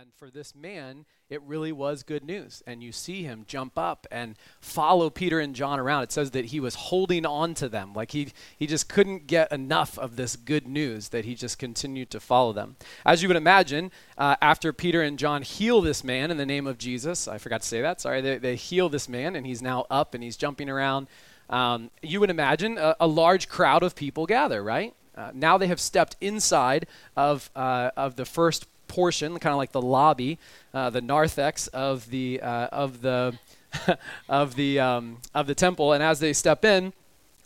And for this man, it really was good news. And you see him jump up and follow Peter and John around. It says that he was holding on to them. Like he, he just couldn't get enough of this good news that he just continued to follow them. As you would imagine, uh, after Peter and John heal this man in the name of Jesus, I forgot to say that, sorry, they, they heal this man and he's now up and he's jumping around. Um, you would imagine a, a, large crowd of people gather, right? Uh, now they have stepped inside of, uh, of the first portion, kind of like the lobby, uh, the narthex of the uh, of the of the um, of the temple. And as they step in,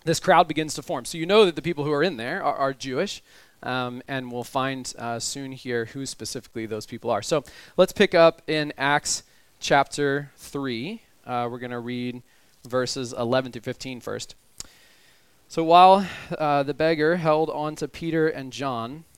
this crowd begins to form. So you know that the people who are in there are, are Jewish. Um, and we'll find uh, soon here who specifically those people are. So let's pick up in Acts chapter 3. Uh, we're going to read verses 11 to 15 first. So while uh, the beggar held on to Peter and John,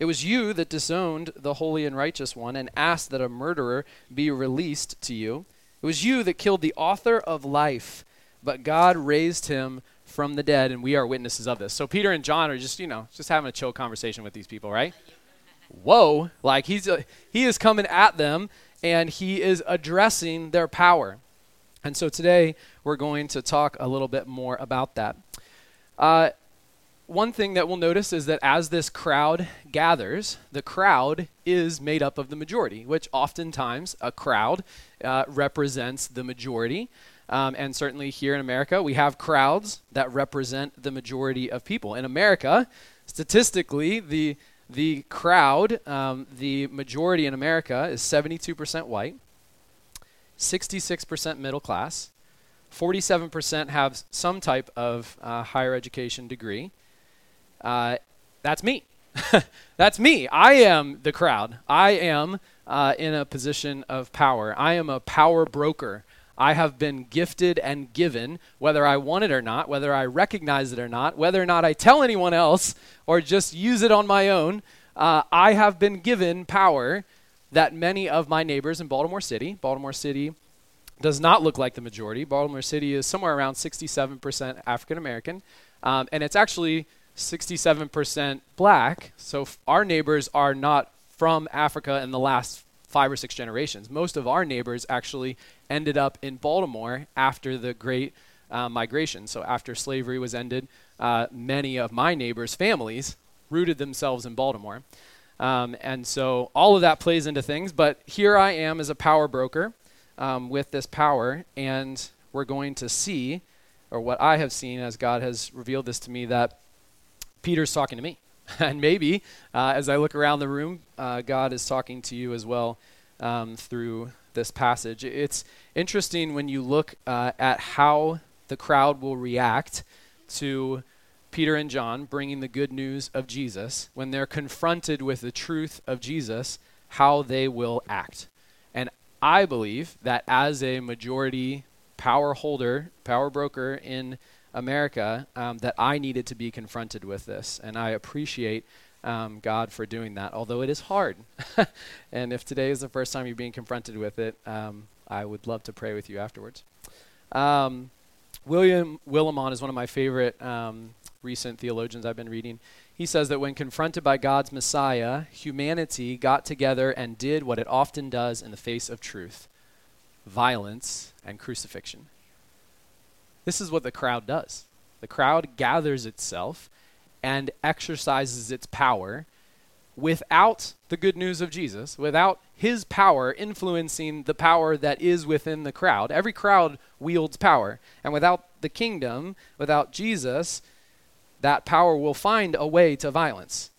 It was you that disowned the holy and righteous one and asked that a murderer be released to you. It was you that killed the author of life, but God raised him from the dead, and we are witnesses of this. So Peter and John are just, you know, just having a chill conversation with these people, right? Whoa, like he's uh, he is coming at them and he is addressing their power. And so today we're going to talk a little bit more about that. Uh, one thing that we'll notice is that as this crowd gathers, the crowd is made up of the majority, which oftentimes a crowd uh, represents the majority. Um, and certainly here in America, we have crowds that represent the majority of people. In America, statistically, the the crowd, um, the majority in America is 72% white, 66% middle class, 47% have some type of uh, higher education degree, uh, that's me. that's me. I am the crowd. I am uh, in a position of power. I am a power broker. I have been gifted and given, whether I want it or not, whether I recognize it or not, whether or not I tell anyone else or just use it on my own. Uh, I have been given power that many of my neighbors in Baltimore City, Baltimore City does not look like the majority. Baltimore City is somewhere around 67% African American. Um, and it's actually 67% black. So f- our neighbors are not from Africa in the last five or six generations. Most of our neighbors actually ended up in Baltimore after the Great uh, Migration. So after slavery was ended, uh, many of my neighbors' families rooted themselves in Baltimore. Um, and so all of that plays into things. But here I am as a power broker um, with this power, and we're going to see, or what I have seen as God has revealed this to me, that Peter's talking to me. and maybe uh, as I look around the room, uh, God is talking to you as well um, through this passage. It's interesting when you look uh, at how the crowd will react to Peter and John bringing the good news of Jesus when they're confronted with the truth of Jesus, how they will act. And I believe that as a majority power holder, power broker in America um, that I needed to be confronted with this. And I appreciate um, God for doing that, although it is hard. and if today is the first time you're being confronted with it, um, I would love to pray with you afterwards. Um, William Willimon is one of my favorite um, recent theologians I've been reading. He says that when confronted by God's Messiah, humanity got together and did what it often does in the face of truth violence and crucifixion. This is what the crowd does. The crowd gathers itself and exercises its power without the good news of Jesus, without his power influencing the power that is within the crowd. Every crowd wields power. And without the kingdom, without Jesus, that power will find a way to violence.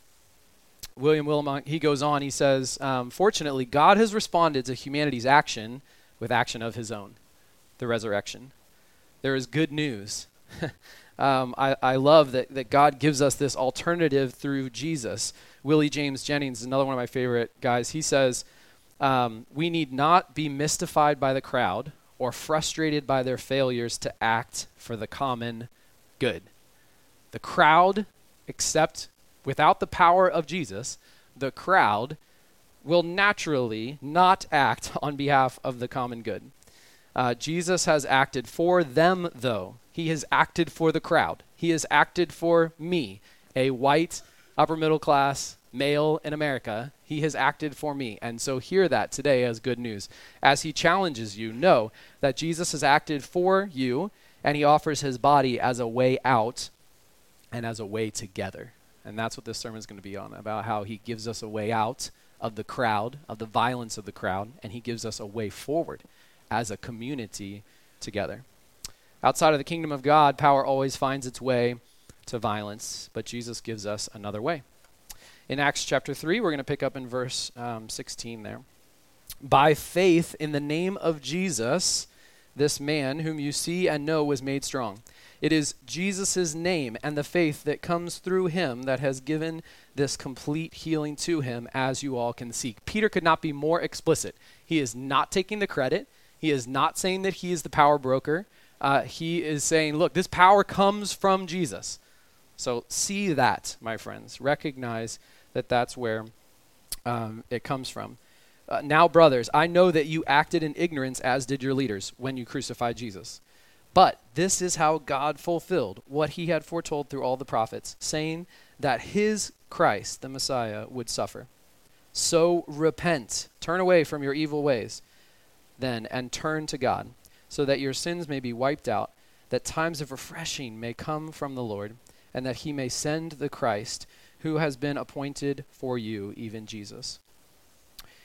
William Willimon, he goes on, he says, um, Fortunately, God has responded to humanity's action with action of his own, the resurrection there is good news. um, I, I love that, that God gives us this alternative through Jesus. Willie James Jennings is another one of my favorite guys. He says, um, We need not be mystified by the crowd or frustrated by their failures to act for the common good. The crowd, except without the power of Jesus, the crowd will naturally not act on behalf of the common good. Uh, Jesus has acted for them, though. He has acted for the crowd. He has acted for me, a white, upper middle class male in America. He has acted for me. And so hear that today as good news. As he challenges you, know that Jesus has acted for you and he offers his body as a way out and as a way together. And that's what this sermon is going to be on about how he gives us a way out of the crowd, of the violence of the crowd, and he gives us a way forward as a community together. Outside of the kingdom of God, power always finds its way to violence, but Jesus gives us another way. In Acts chapter 3, we're going to pick up in verse um, 16 there. By faith in the name of Jesus, this man whom you see and know was made strong. It is Jesus' name and the faith that comes through him that has given this complete healing to him, as you all can see. Peter could not be more explicit. He is not taking the credit, he is not saying that he is the power broker. Uh, he is saying, look, this power comes from Jesus. So see that, my friends. Recognize that that's where um, it comes from. Uh, now, brothers, I know that you acted in ignorance, as did your leaders, when you crucified Jesus. But this is how God fulfilled what he had foretold through all the prophets, saying that his Christ, the Messiah, would suffer. So repent, turn away from your evil ways, then, and turn to God, so that your sins may be wiped out, that times of refreshing may come from the Lord, and that he may send the Christ who has been appointed for you, even Jesus.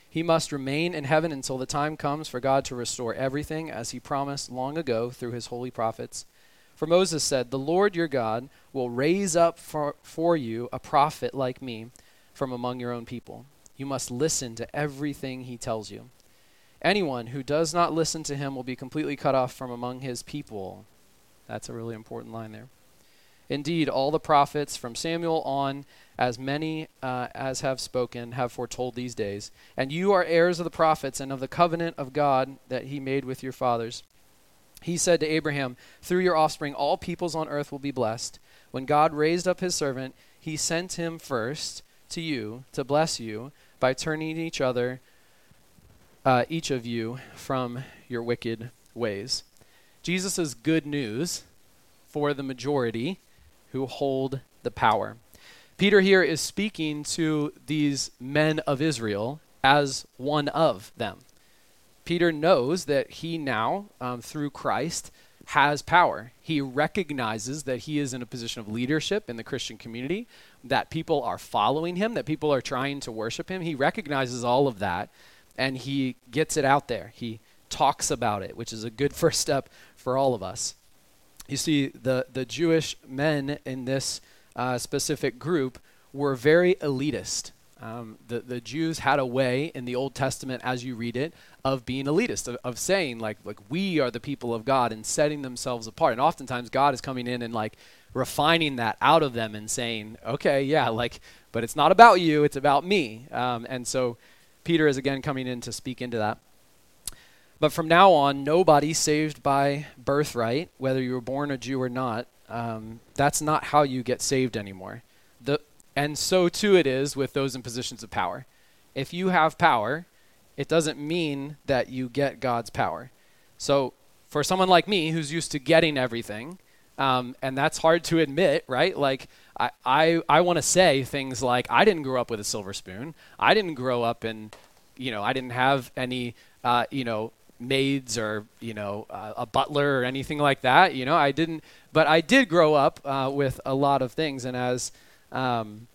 He must remain in heaven until the time comes for God to restore everything, as he promised long ago through his holy prophets. For Moses said, The Lord your God will raise up for, for you a prophet like me from among your own people. You must listen to everything he tells you. Anyone who does not listen to him will be completely cut off from among his people. That's a really important line there. Indeed, all the prophets from Samuel on as many uh, as have spoken have foretold these days. And you are heirs of the prophets and of the covenant of God that he made with your fathers. He said to Abraham, Through your offspring, all peoples on earth will be blessed. When God raised up his servant, he sent him first to you to bless you by turning each other, uh, each of you, from your wicked ways. Jesus is good news for the majority who hold the power. Peter here is speaking to these men of Israel as one of them. Peter knows that he now, um, through Christ, has power. He recognizes that he is in a position of leadership in the Christian community, that people are following him, that people are trying to worship him. He recognizes all of that and he gets it out there. He talks about it, which is a good first step for all of us. You see, the, the Jewish men in this uh, specific group were very elitist. Um, the, the Jews had a way in the Old Testament, as you read it, of being elitist, of, of saying, like, like, we are the people of God and setting themselves apart. And oftentimes, God is coming in and, like, refining that out of them and saying, okay, yeah, like, but it's not about you, it's about me. Um, and so, Peter is again coming in to speak into that. But from now on, nobody saved by birthright, whether you were born a Jew or not, um, that's not how you get saved anymore. The, and so too it is with those in positions of power. If you have power, it doesn't mean that you get God's power. So for someone like me who's used to getting everything, um, and that's hard to admit, right? Like I, I, I want to say things like I didn't grow up with a silver spoon. I didn't grow up in, you know, I didn't have any, uh, you know, maids or you know uh, a butler or anything like that. You know, I didn't, but I did grow up uh, with a lot of things, and as um,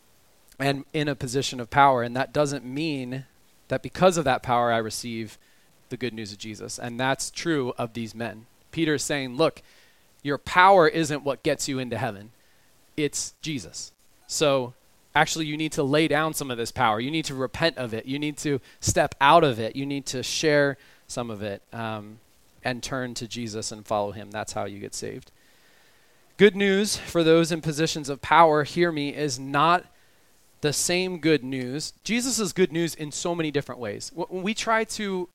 and in a position of power, and that doesn't mean that because of that power I receive the good news of Jesus, and that's true of these men. Peter's saying, look, your power isn't what gets you into heaven; it's Jesus. So actually you need to lay down some of this power. You need to repent of it. You need to step out of it. You need to share some of it, um, and turn to Jesus and follow him. That's how you get saved. Good news for those in positions of power, hear me, is not the same good news. Jesus is good news in so many different ways. When we try to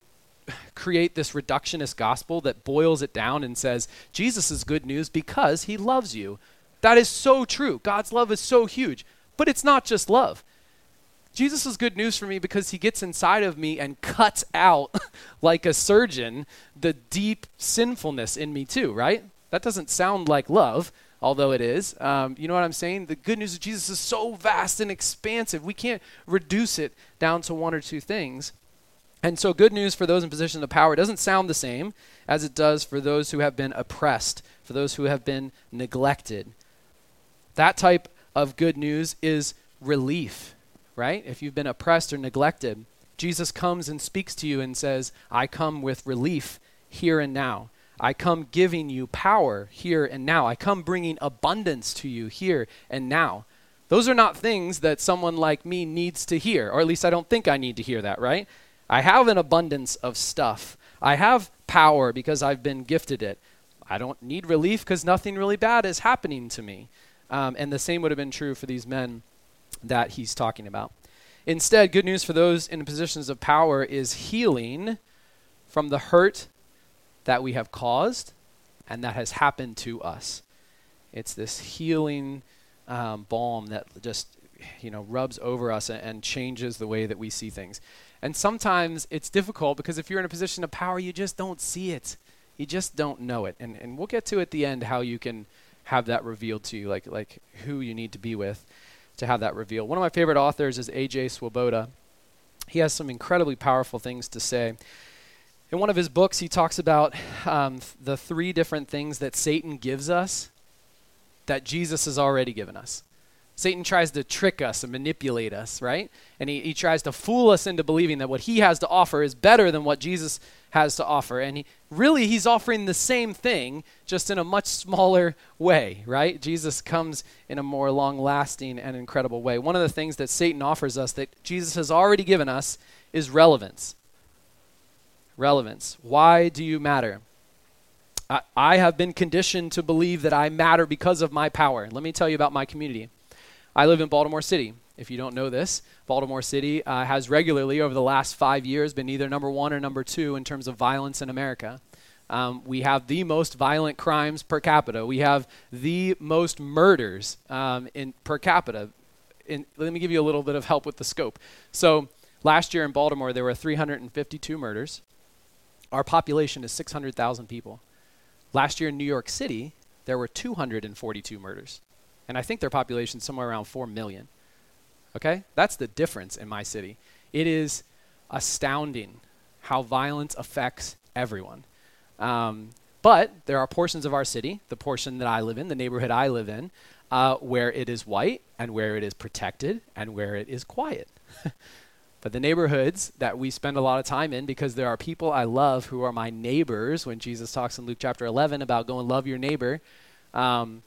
create this reductionist gospel that boils it down and says Jesus is good news because he loves you. That is so true. God's love is so huge. But it's not just love. Jesus is good news for me because he gets inside of me and cuts out, like a surgeon, the deep sinfulness in me, too, right? That doesn't sound like love, although it is. Um, you know what I'm saying? The good news of Jesus is so vast and expansive. We can't reduce it down to one or two things. And so, good news for those in positions of power doesn't sound the same as it does for those who have been oppressed, for those who have been neglected. That type of good news is relief, right? If you've been oppressed or neglected, Jesus comes and speaks to you and says, I come with relief here and now. I come giving you power here and now. I come bringing abundance to you here and now. Those are not things that someone like me needs to hear, or at least I don't think I need to hear that, right? I have an abundance of stuff. I have power because I've been gifted it. I don't need relief because nothing really bad is happening to me. Um, and the same would have been true for these men that he's talking about. Instead, good news for those in positions of power is healing from the hurt that we have caused and that has happened to us. It's this healing um, balm that just you know rubs over us and, and changes the way that we see things. And sometimes it's difficult because if you're in a position of power, you just don't see it. You just don't know it. And and we'll get to at the end how you can have that revealed to you, like like who you need to be with to have that revealed. One of my favorite authors is A.J. Swoboda. He has some incredibly powerful things to say. In one of his books, he talks about um, the three different things that Satan gives us that Jesus has already given us. Satan tries to trick us and manipulate us, right? And he, he tries to fool us into believing that what he has to offer is better than what Jesus has to offer. And he, really, he's offering the same thing, just in a much smaller way, right? Jesus comes in a more long lasting and incredible way. One of the things that Satan offers us that Jesus has already given us is relevance. Relevance. Why do you matter? I, I have been conditioned to believe that I matter because of my power. Let me tell you about my community. I live in Baltimore City. If you don't know this, Baltimore City uh, has regularly, over the last five years, been either number one or number two in terms of violence in America. Um, we have the most violent crimes per capita. We have the most murders um, in per capita. In, let me give you a little bit of help with the scope. So last year in Baltimore, there were 352 murders. Our population is 600,000 people. Last year in New York City, there were 242 murders and I think their population is somewhere around 4 million. Okay? That's the difference in my city. It is astounding how violence affects everyone. Um, but there are portions of our city, the portion that I live in, the neighborhood I live in, uh, where it is white and where it is protected and where it is quiet. but the neighborhoods that we spend a lot of time in, because there are people I love who are my neighbors, when Jesus talks in Luke chapter 11 about go and love your neighbor, um,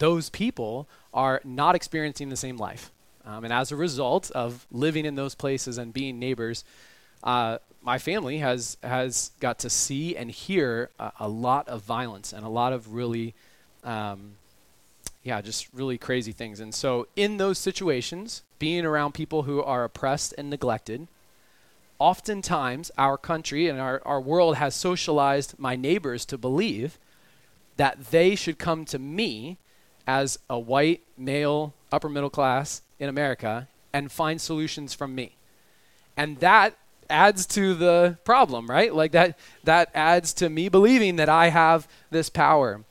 those people are not experiencing the same life. Um, and as a result of living in those places and being neighbors, uh, my family has has got to see and hear a, a lot of violence and a lot of really, um, yeah, just really crazy things. And so, in those situations, being around people who are oppressed and neglected, oftentimes our country and our, our world has socialized my neighbors to believe that they should come to me as a white male upper middle class in America and find solutions from me. And that adds to the problem, right? Like that that adds to me believing that I have this power.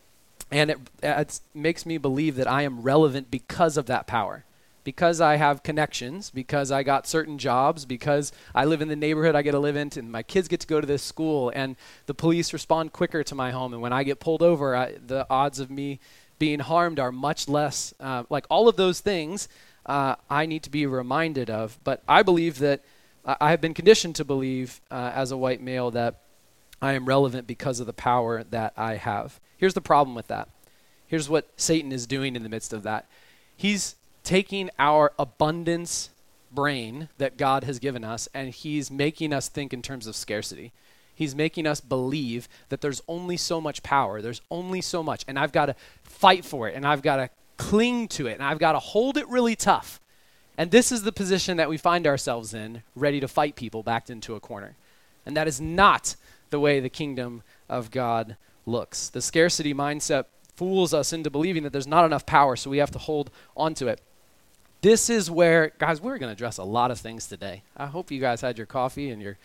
And it, makes me believe that I am relevant because of that power. Because I have connections, because I got certain jobs, because I live in the neighborhood I get to live in, and my kids get to go to this school, and the police respond quicker to my home. And when I get pulled over, I, the odds of me being harmed are much less. Uh, like all of those things, uh, I need to be reminded of. But I believe that uh, I have been conditioned to believe uh, as a white male that I am relevant because of the power that I have. Here's the problem with that. Here's what Satan is doing in the midst of that. He's taking our abundance brain that God has given us and he's making us think in terms of scarcity. He's making us believe that there's only so much power, there's only so much, and I've got to fight for it, and I've got to cling to it, and I've got to hold it really tough. And this is the position that we find ourselves in, ready to fight people backed into a corner. And that is not the way the kingdom of God looks. The scarcity mindset fools us into believing that there's not enough power, so we have to hold on to it. This is where, guys, we're going to address a lot of things today. I hope you guys had your coffee and you're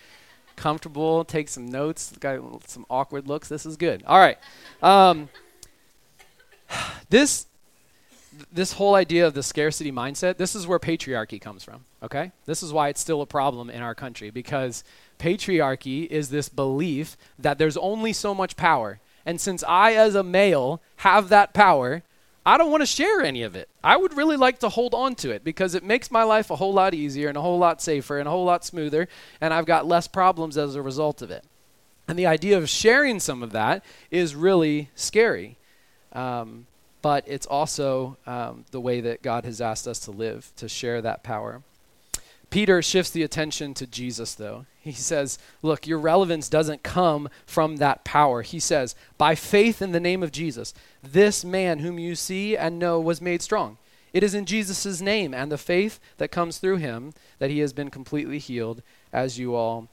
comfortable. Take some notes. Got some awkward looks. This is good. All right. Um, this this whole idea of the scarcity mindset, this is where patriarchy comes from, okay? This is why it's still a problem in our country because patriarchy is this belief that there's only so much power. And since I, as a male, have that power, I don't want to share any of it. I would really like to hold on to it because it makes my life a whole lot easier and a whole lot safer and a whole lot smoother, and I've got less problems as a result of it. And the idea of sharing some of that is really scary. Um, but it's also um, the way that God has asked us to live, to share that power. Peter shifts the attention to Jesus, though. He says, Look, your relevance doesn't come from that power. He says, By faith in the name of Jesus, this man whom you see and know was made strong. It is in Jesus' name and the faith that comes through him that he has been completely healed, as you all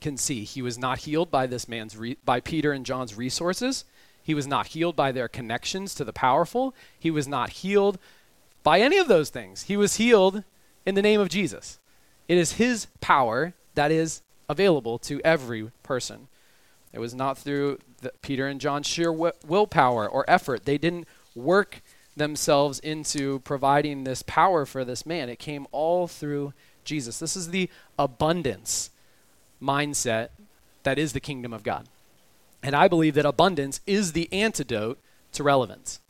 can see. He was not healed by this man's re- by Peter and John's resources. He was not healed by their connections to the powerful. He was not healed by any of those things. He was healed in the name of Jesus. It is his power that is available to every person. It was not through the, Peter and John's sheer willpower or effort. They didn't work themselves into providing this power for this man. It came all through Jesus. This is the abundance mindset that is the kingdom of God. And I believe that abundance is the antidote to relevance.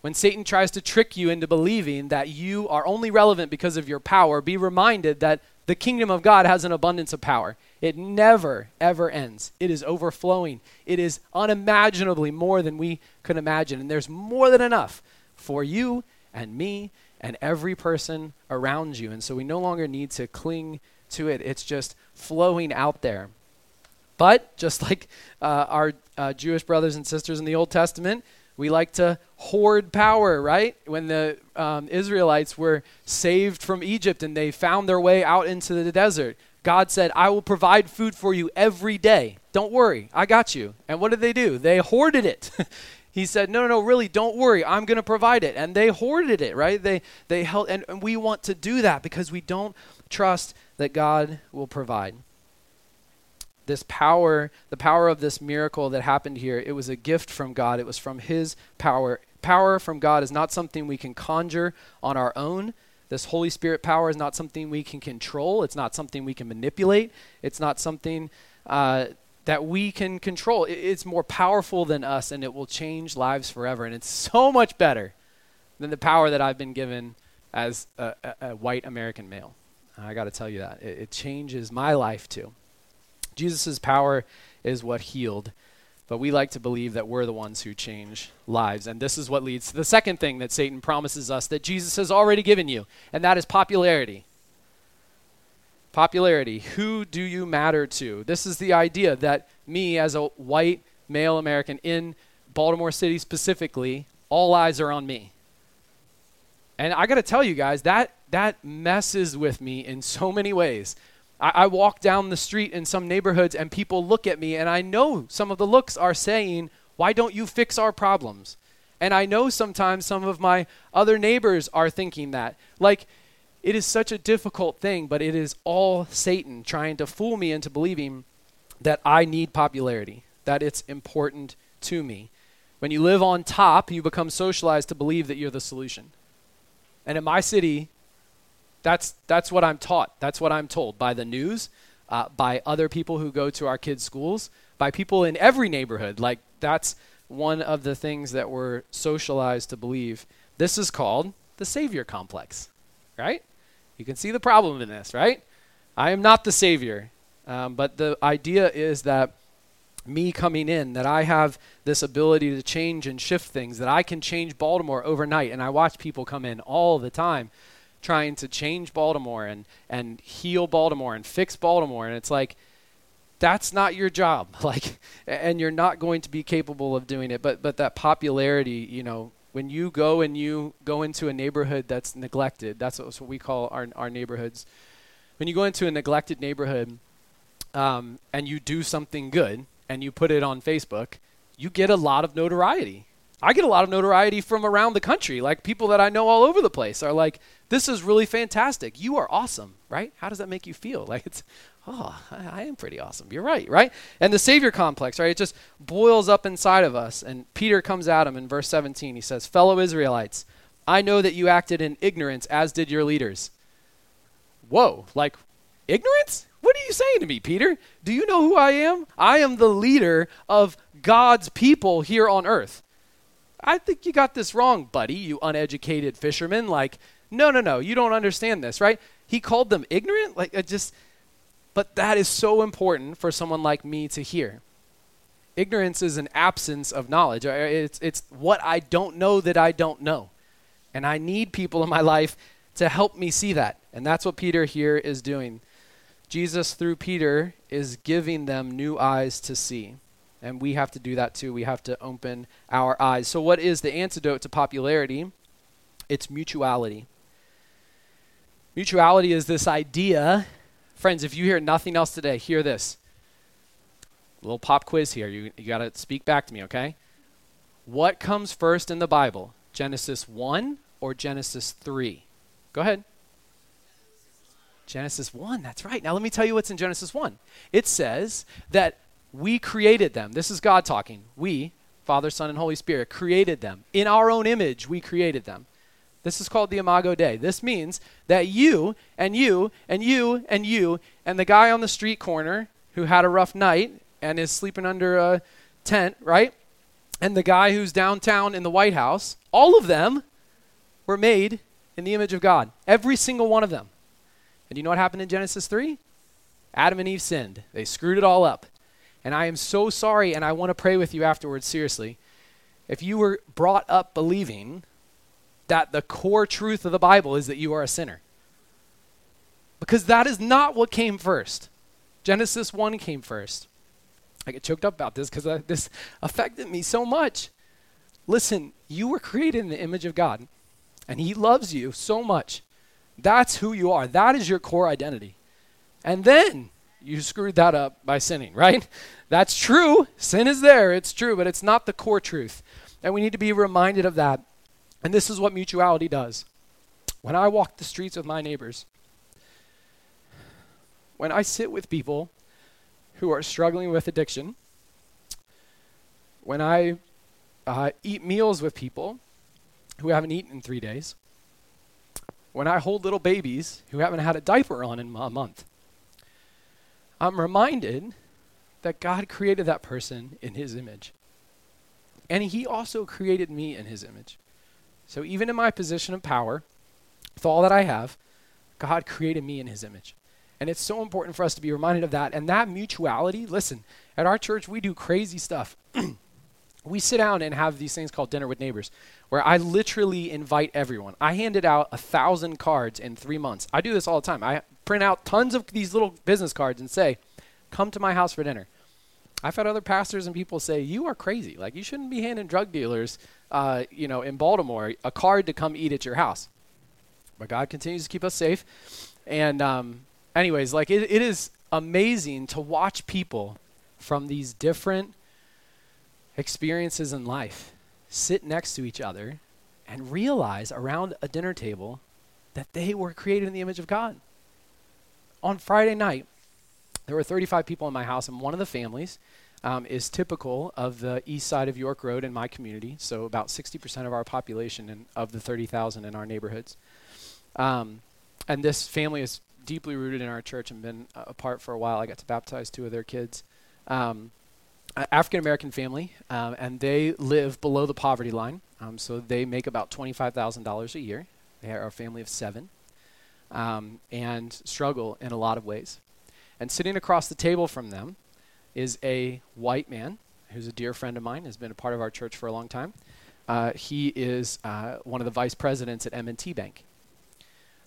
When Satan tries to trick you into believing that you are only relevant because of your power, be reminded that the kingdom of God has an abundance of power. It never, ever ends. It is overflowing. It is unimaginably more than we could imagine. And there's more than enough for you and me and every person around you. And so we no longer need to cling to it, it's just flowing out there. But just like uh, our uh, Jewish brothers and sisters in the Old Testament, we like to hoard power, right? When the um, Israelites were saved from Egypt and they found their way out into the desert, God said, I will provide food for you every day. Don't worry, I got you. And what did they do? They hoarded it. he said, No, no, no, really, don't worry. I'm going to provide it. And they hoarded it, right? They, they held, and, and we want to do that because we don't trust that God will provide this power, the power of this miracle that happened here, it was a gift from God. It was from His power. Power from God is not something we can conjure on our own. This Holy Spirit power is not something we can control. It's not something we can manipulate. It's not something uh, that we can control. It, it's more powerful than us, and it will change lives forever. And it's so much better than the power that I've been given as a, a, a white American male. I got to tell you that. It, it changes my life too. Jesus' power is what healed. But we like to believe that we're the ones who change lives. And this is what leads to the second thing that Satan promises us that Jesus has already given you, and that is popularity. Popularity. Who do you matter to? This is the idea that me, as a white male American in Baltimore City specifically, all eyes are on me. And I got to tell you guys, that, that messes with me in so many ways I, I walk down the street in some neighborhoods and people look at me, and I know some of the looks are saying, Why don't you fix our problems? And I know sometimes some of my other neighbors are thinking that. Like, it is such a difficult thing, but it is all Satan trying to fool me into believing that I need popularity, that it's important to me. When you live on top, you become socialized to believe that you're the solution. And in my city, that's, that's what I'm taught. That's what I'm told by the news, uh, by other people who go to our kids' schools, by people in every neighborhood. Like, that's one of the things that we're socialized to believe. This is called the Savior complex, right? You can see the problem in this, right? I am not the Savior. Um, but the idea is that me coming in, that I have this ability to change and shift things, that I can change Baltimore overnight. And I watch people come in all the time trying to change Baltimore and, and heal Baltimore and fix Baltimore. And it's like, that's not your job. Like, and you're not going to be capable of doing it. But, but that popularity, you know, when you go and you go into a neighborhood that's neglected, that's what, that's what we call our, our neighborhoods. When you go into a neglected neighborhood, um, and you do something good and you put it on Facebook, you get a lot of notoriety. I get a lot of notoriety from around the country. Like people that I know all over the place are like, this is really fantastic. You are awesome, right? How does that make you feel? Like it's, oh, I, I, am pretty awesome. You're right, right? And the Savior complex, right? It just boils up inside of us. And Peter comes at him in verse 17. He says, Fellow Israelites, I know that you acted in ignorance, as did your leaders. Whoa, like ignorance? What are you saying to me, Peter? Do you know who I am? I am the leader of God's people here on earth. I think you got this wrong, buddy, you uneducated fisherman. Like, no, no, no, you don't understand this, right? He called them ignorant? Like, it just, but that is so important for someone like me to hear. Ignorance is an absence of knowledge. It's, it's what I don't know that I don't know. And I need people in my life to help me see that. And that's what Peter here is doing. Jesus, through Peter, is giving them new eyes to see. And we have to do that too. We have to open our eyes. So, what is the antidote to popularity? It's mutuality. Mutuality is this idea. Friends, if you hear nothing else today, hear this. A little pop quiz here. You, you got to speak back to me, okay? What comes first in the Bible? Genesis 1 or Genesis 3? Go ahead. Genesis 1, that's right. Now let me tell you what's in Genesis 1. It says that we created them. This is God talking. We, Father, Son, and Holy Spirit, created them. In our own image, we created them. This is called the Imago Dei. This means that you and you and you and you and the guy on the street corner who had a rough night and is sleeping under a tent, right? And the guy who's downtown in the White House, all of them were made in the image of God. Every single one of them. And you know what happened in Genesis 3? Adam and Eve sinned. They screwed it all up. And I am so sorry, and I want to pray with you afterwards, seriously. If you were brought up believing that the core truth of the Bible is that you are a sinner, because that is not what came first. Genesis 1 came first. I get choked up about this because this affected me so much. Listen, you were created in the image of God, and He loves you so much. That's who you are. That is your core identity. And then you screwed that up by sinning, right? That's true. Sin is there. It's true, but it's not the core truth. And we need to be reminded of that. And this is what mutuality does. When I walk the streets with my neighbors, when I sit with people who are struggling with addiction, when I uh, eat meals with people who haven't eaten in three days, when I hold little babies who haven't had a diaper on in a month, I'm reminded that God created that person in his image. And he also created me in his image. So even in my position of power, with all that I have, God created me in his image. And it's so important for us to be reminded of that. And that mutuality, listen, at our church, we do crazy stuff. we sit down and have these things called dinner with neighbors, where I literally invite everyone. I handed out a thousand cards in three months. I do this all the time. I print out tons of these little business cards and say, come to my house for dinner. I've had other pastors and people say, you are crazy. Like, you shouldn't be handing drug dealers, uh, you know, in Baltimore a card to come eat at your house. But God continues to keep us safe. And, um, anyways, like, it, it is amazing to watch people from these different experiences in life sit next to each other and realize around a dinner table that they were created in the image of God on Friday night, there were 35 people in my house, and one of the families um, is typical of the east side of York Road in my community. So about 60% of our population and of the 30,000 in our neighborhoods. Um, and this family is deeply rooted in our church and been uh, apart for a while. I got to baptize two of their kids. Um, African American family, um, and they live below the poverty line. Um, so they make about $25,000 a year. They are a family of seven um, and struggle in a lot of ways. And sitting across the table from them is a white man who's a dear friend of mine, has been a part of our church for a long time. Uh, he is uh, one of the vice presidents at M&T Bank.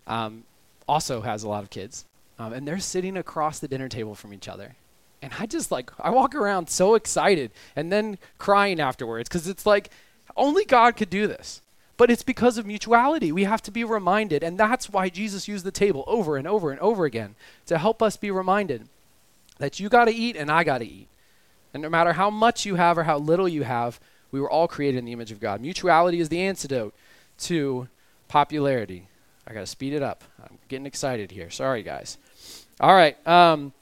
Um, also has a lot of kids, um, and they're sitting across the dinner table from each other. And I just like I walk around so excited and then crying afterwards because it's like only God could do this. But it's because of mutuality. We have to be reminded. And that's why Jesus used the table over and over and over again to help us be reminded. that you got to eat and I got to eat. And no matter how much you have or how little you have, we were all created in the image of God. Mutuality is the antidote to popularity. I got to speed it up. I'm getting excited here. Sorry, guys. All right. Um,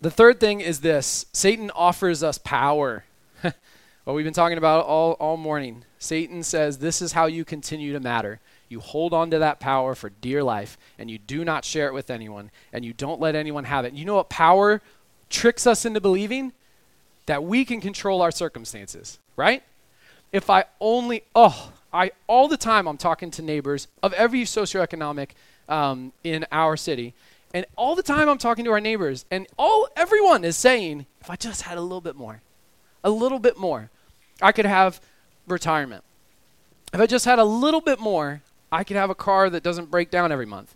the third thing is this Satan offers us power. what we've been talking about all, all morning. Satan says this is how you continue to matter. You hold on to that power for dear life, and you do not share it with anyone, and you don't let anyone have it. You know what power tricks us into believing? That we can control our circumstances, right? If I only, oh, I all the time I'm talking to neighbors of every socioeconomic um, in our city, and all the time I'm talking to our neighbors, and all everyone is saying, if I just had a little bit more, a little bit more, I could have retirement. If I just had a little bit more, I could have a car that doesn't break down every month.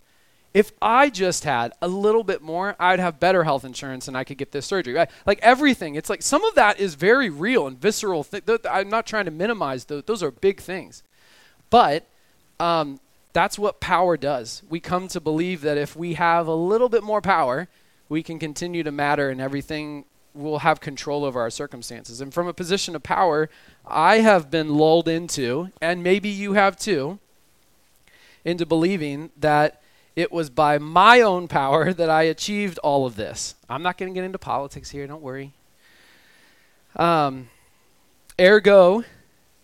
If I just had a little bit more, I'd have better health insurance and I could get this surgery. Right? Like everything, it's like some of that is very real and visceral. Th- I'm not trying to minimize those. Those are big things. But um, that's what power does. We come to believe that if we have a little bit more power, we can continue to matter and everything will have control over our circumstances. And from a position of power, I have been lulled into, and maybe you have too, into believing that it was by my own power that I achieved all of this. I'm not going to get into politics here, don't worry. Um, ergo,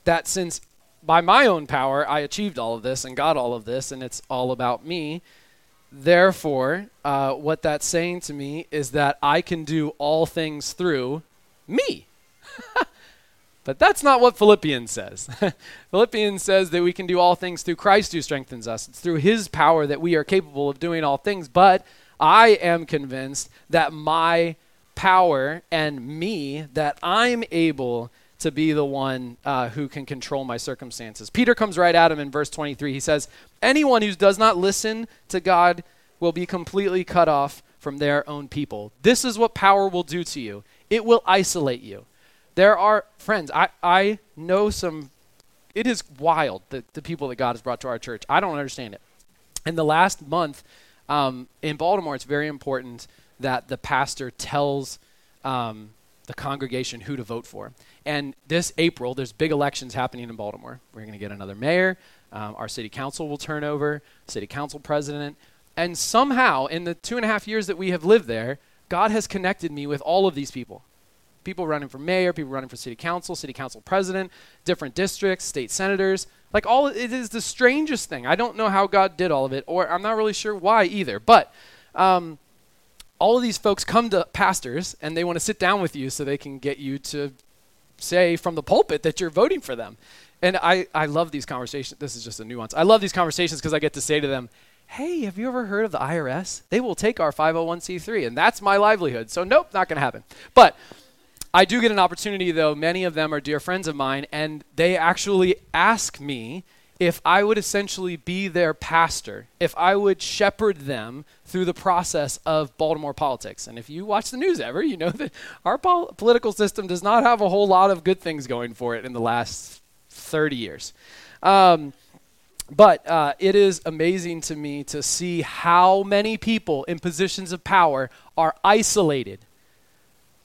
that since by my own power I achieved all of this and got all of this, and it's all about me, therefore, uh, what that's saying to me is that I can do all things through me. But that's not what Philippians says. Philippians says that we can do all things through Christ who strengthens us. It's through his power that we are capable of doing all things. But I am convinced that my power and me, that I'm able to be the one uh, who can control my circumstances. Peter comes right at him in verse 23. He says, Anyone who does not listen to God will be completely cut off from their own people. This is what power will do to you it will isolate you. There are friends. I, I know some. It is wild the, the people that God has brought to our church. I don't understand it. In the last month um, in Baltimore, it's very important that the pastor tells um, the congregation who to vote for. And this April, there's big elections happening in Baltimore. We're going to get another mayor. Um, our city council will turn over, city council president. And somehow, in the two and a half years that we have lived there, God has connected me with all of these people people running for mayor, people running for city council, city council president, different districts, state senators. Like all it is the strangest thing. I don't know how God did all of it, or I'm not really sure why either. But um, all of these folks come to pastors and they want to sit down with you so they can get you to say from the pulpit that you're voting for them. And I, I love these conversations. This is just a nuance. I love these conversations because I get to say to them, hey, have you ever heard of the IRS? They will take our 501c3, and that's my livelihood. So, nope, not going to happen. But I do get an opportunity, though. Many of them are dear friends of mine, and they actually ask me if I would essentially be their pastor, if I would shepherd them through the process of Baltimore politics. And if you watch the news ever, you know that our pol- political system does not have a whole lot of good things going for it in the last 30 years. Um, but uh, it is amazing to me to see how many people in positions of power are isolated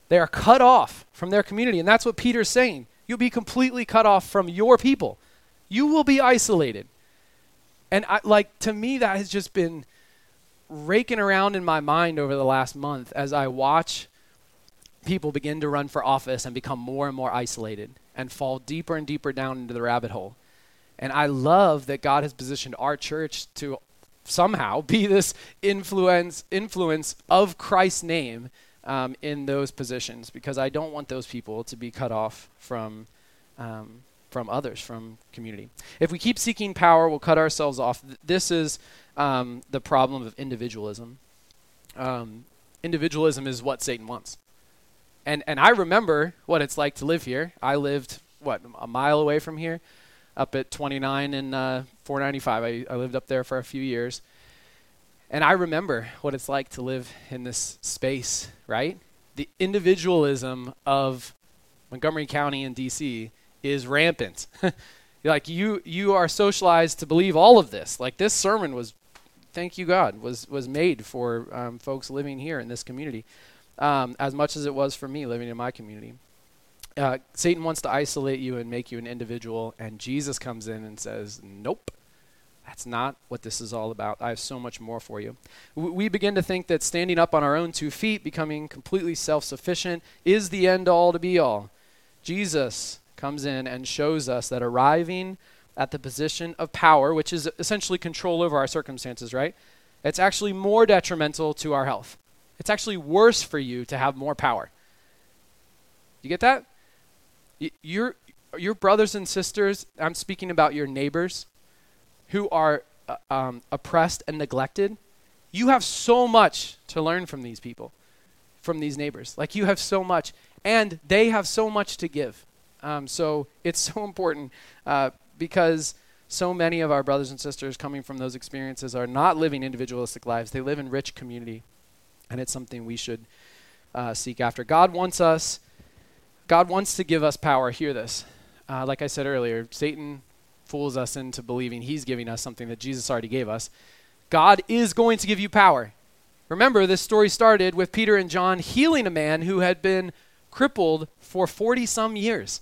they are cut off from their community. And that's what Peter's saying. You'll be completely cut off from your people. You will be isolated. And I, like to me that has just been raking around in my mind over the last month as I watch people begin to run for office and become more and more isolated and fall deeper and deeper down into the rabbit hole. And I love that God has positioned our church to somehow be this influence influence of Christ's name um, in those positions because I don't want those people to be cut off from um, from others, from community. If we keep seeking power, we'll cut ourselves off. This is um, the problem of individualism. Um, individualism is what Satan wants, and and I remember what it's like to live here. I lived what a mile away from here, up at 29 and uh, 495. I, I lived up there for a few years. And I remember what it's like to live in this space, right? The individualism of Montgomery County and DC is rampant. like you you are socialized to believe all of this. Like this sermon was thank you God was was made for um, folks living here in this community. um, as much as it was for me living in my community. Uh, Satan wants to isolate you and make you an individual, and Jesus comes in and says, Nope, that's not what this is all about. I have so much more for you. We begin to think that standing up on our own two feet, becoming completely self sufficient, is the end all to be all. Jesus comes in and shows us that arriving at the position of power, which is essentially control over our circumstances, right? It's actually more detrimental to our health. It's actually worse for you to have more power. You get that? Your, your brothers and sisters, I'm speaking about your neighbors who are uh, um, oppressed and neglected. You have so much to learn from these people, from these neighbors. Like you have so much, and they have so much to give. Um, so it's so important uh, because so many of our brothers and sisters coming from those experiences are not living individualistic lives. They live in rich community, and it's something we should uh, seek after. God wants us. God wants to give us power. Hear this. Uh, like I said earlier, Satan fools us into believing he's giving us something that Jesus already gave us. God is going to give you power. Remember, this story started with Peter and John healing a man who had been crippled for 40 some years.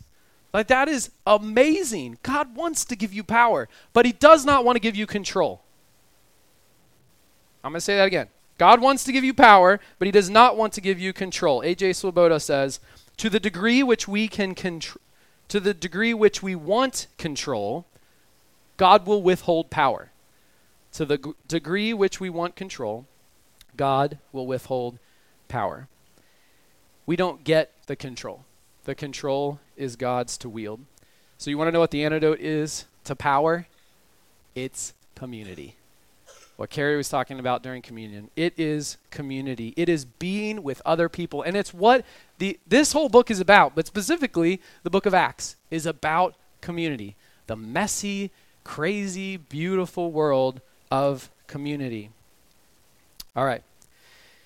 Like, that is amazing. God wants to give you power, but He does not want to give you control. I'm going to say that again. God wants to give you power, but He does not want to give you control. A.J. Swoboda says, to the degree which we can control, to the degree which we want control, God will withhold power. To the g- degree which we want control, God will withhold power. We don't get the control. The control is God's to wield. So you want to know what the antidote is to power? It's community. What Carrie was talking about during communion. It is community. It is being with other people. And it's what the this whole book is about, but specifically the book of Acts is about community. The messy, crazy, beautiful world of community. All right.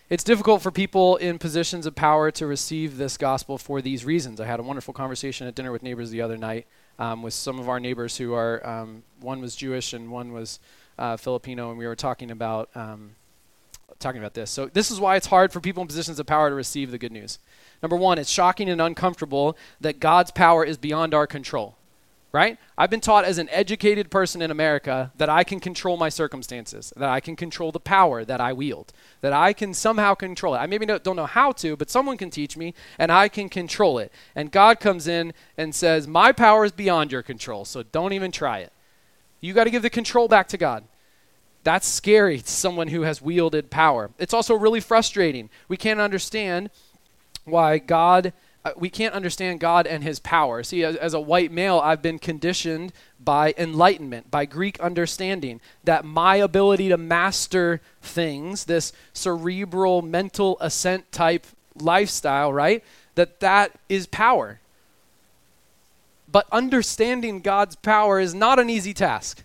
It's difficult for people in positions of power to receive this gospel for these reasons. I had a wonderful conversation at dinner with neighbors the other night um, with some of our neighbors who are, um, one was Jewish and one was uh, Filipino, and we were talking about um, talking about this. So this is why it's hard for people in positions of power to receive the good news. Number one, it's shocking and uncomfortable that God's power is beyond our control right? I've been taught as an educated person in America that I can control my circumstances, that I can control the power that I wield, that I can somehow control it. I maybe don't know how to, but someone can teach me and I can control it. And God comes in and says, My power is beyond your control, so don't even try it. You got to give the control back to God. That's scary to someone who has wielded power. It's also really frustrating. We can't understand why God we can't understand God and his power. See, as, as, a white male, I've been conditioned by enlightenment, by Greek understanding, that my ability to master things, this cerebral mental ascent type lifestyle, right? That that is power. But understanding God's power is not an easy task.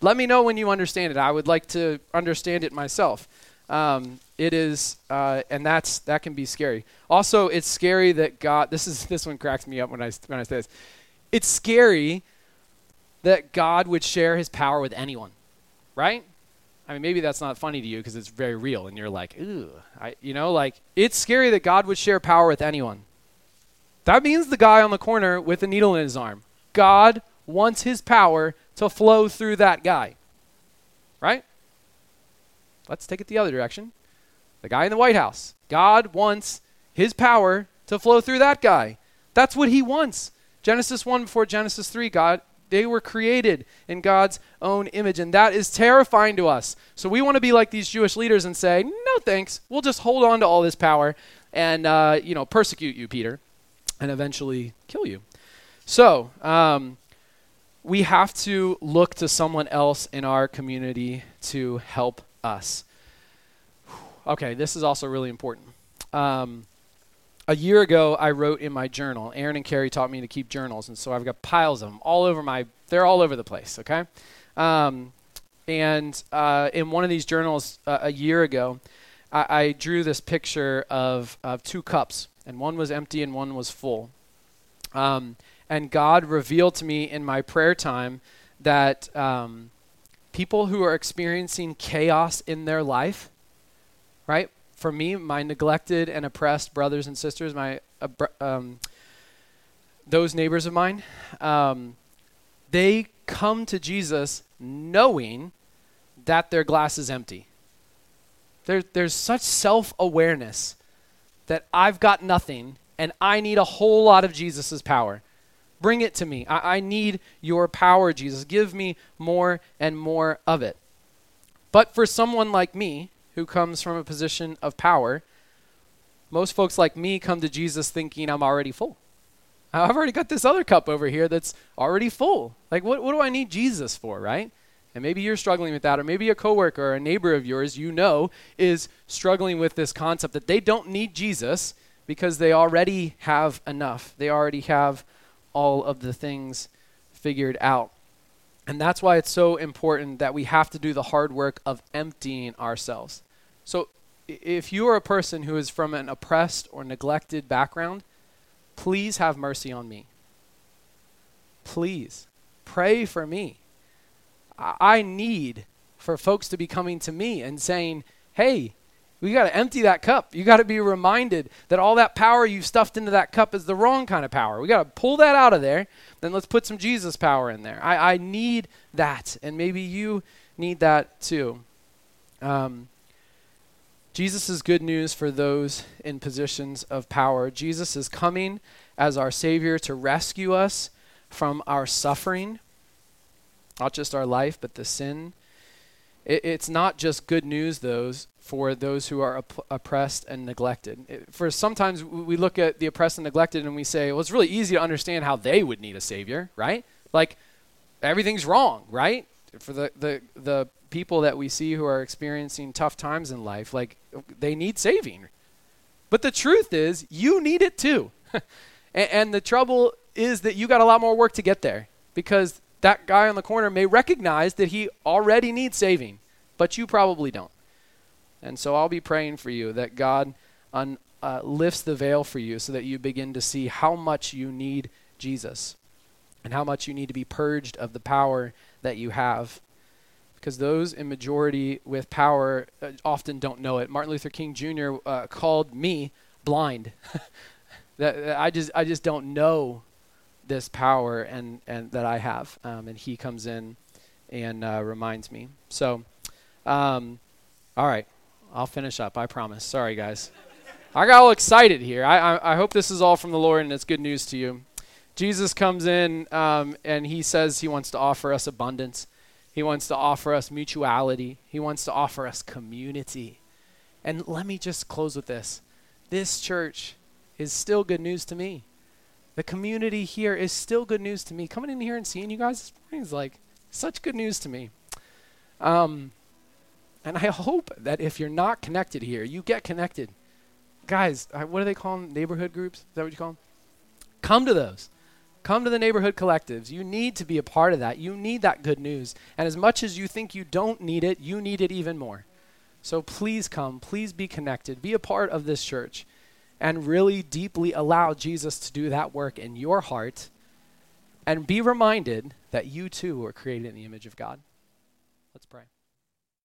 Let me know when you understand it. I would like to understand it myself. Um, it is, uh, and that's that can be scary. Also, it's scary that God. This is this one cracks me up when I when I say this. It's scary that God would share His power with anyone, right? I mean, maybe that's not funny to you because it's very real, and you're like, ooh, I, you know, like it's scary that God would share power with anyone. That means the guy on the corner with a needle in his arm. God wants His power to flow through that guy, right? Let's take it the other direction. The guy in the White House. God wants his power to flow through that guy. That's what he wants. Genesis 1 before Genesis 3, God they were created in God's own image, and that is terrifying to us. So we want to be like these Jewish leaders and say, "No, thanks. We'll just hold on to all this power and uh, you know persecute you, Peter, and eventually kill you." So um, we have to look to someone else in our community to help us. Okay, this is also really important. Um, a year ago, I wrote in my journal. Aaron and Carrie taught me to keep journals, and so I've got piles of them all over my. They're all over the place. Okay, um, and uh, in one of these journals uh, a year ago, I, I, drew this picture of of two cups, and one was empty and one was full. Um, and God revealed to me in my prayer time that um, people who are experiencing chaos in their life, right? for me, my neglected and oppressed brothers and sisters, my um, those neighbors of mine, um, they come to Jesus knowing that their glass is empty. There, there's such self awareness that I've got nothing and I need a whole lot of Jesus' power. Bring it to me. I, I need your power, Jesus. Give me more and more of it. But for someone like me, who comes from a position of power, most folks like me come to Jesus thinking I'm already full. I've already got this other cup over here that's already full. Like, what, what do I need Jesus for, right? And maybe you're struggling with that, or maybe a coworker or a neighbor of yours you know is struggling with this concept that they don't need Jesus because they already have enough. They already have all of the things figured out. And that's why it's so important that we have to do the hard work of emptying ourselves. So, if you are a person who is from an oppressed or neglected background, please have mercy on me. Please pray for me. I need for folks to be coming to me and saying, hey, we got to empty that cup. You got to be reminded that all that power you've stuffed into that cup is the wrong kind of power. We got to pull that out of there. Then let's put some Jesus power in there. I, I need that. And maybe you need that too. Um, Jesus is good news for those in positions of power. Jesus is coming as our Savior to rescue us from our suffering, not just our life, but the sin. It, it's not just good news, those for those who are op- oppressed and neglected. It, for sometimes we look at the oppressed and neglected and we say, well, it's really easy to understand how they would need a Savior, right? Like everything's wrong, right? For the, the, the people that we see who are experiencing tough times in life, like they need saving. But the truth is, you need it too. and, and the trouble is that you got a lot more work to get there because that guy on the corner may recognize that he already needs saving, but you probably don't. And so I'll be praying for you that God un, uh, lifts the veil for you so that you begin to see how much you need Jesus and how much you need to be purged of the power that you have because those in majority with power uh, often don't know it. Martin Luther King Jr. Uh, called me blind. that, that, I just I just don't know this power and and that I have, um, and he comes in and uh, reminds me. So, um, all right, I'll finish up. I promise. Sorry, guys. I got all excited here. I, I, I hope this is all from the Lord and it's good news to you. Jesus comes in um, and he says he wants to offer us abundance. He wants to offer us mutuality. He wants to offer us community. And let me just close with this this church is still good news to me. The community here is still good news to me. Coming in here and seeing you guys this morning is like such good news to me. Um, and I hope that if you're not connected here, you get connected. Guys, what do they call them? Neighborhood groups? Is that what you call them? Come to those. Come to the neighborhood collectives. You need to be a part of that. You need that good news. And as much as you think you don't need it, you need it even more. So please come. Please be connected. Be a part of this church and really deeply allow Jesus to do that work in your heart and be reminded that you too were created in the image of God. Let's pray.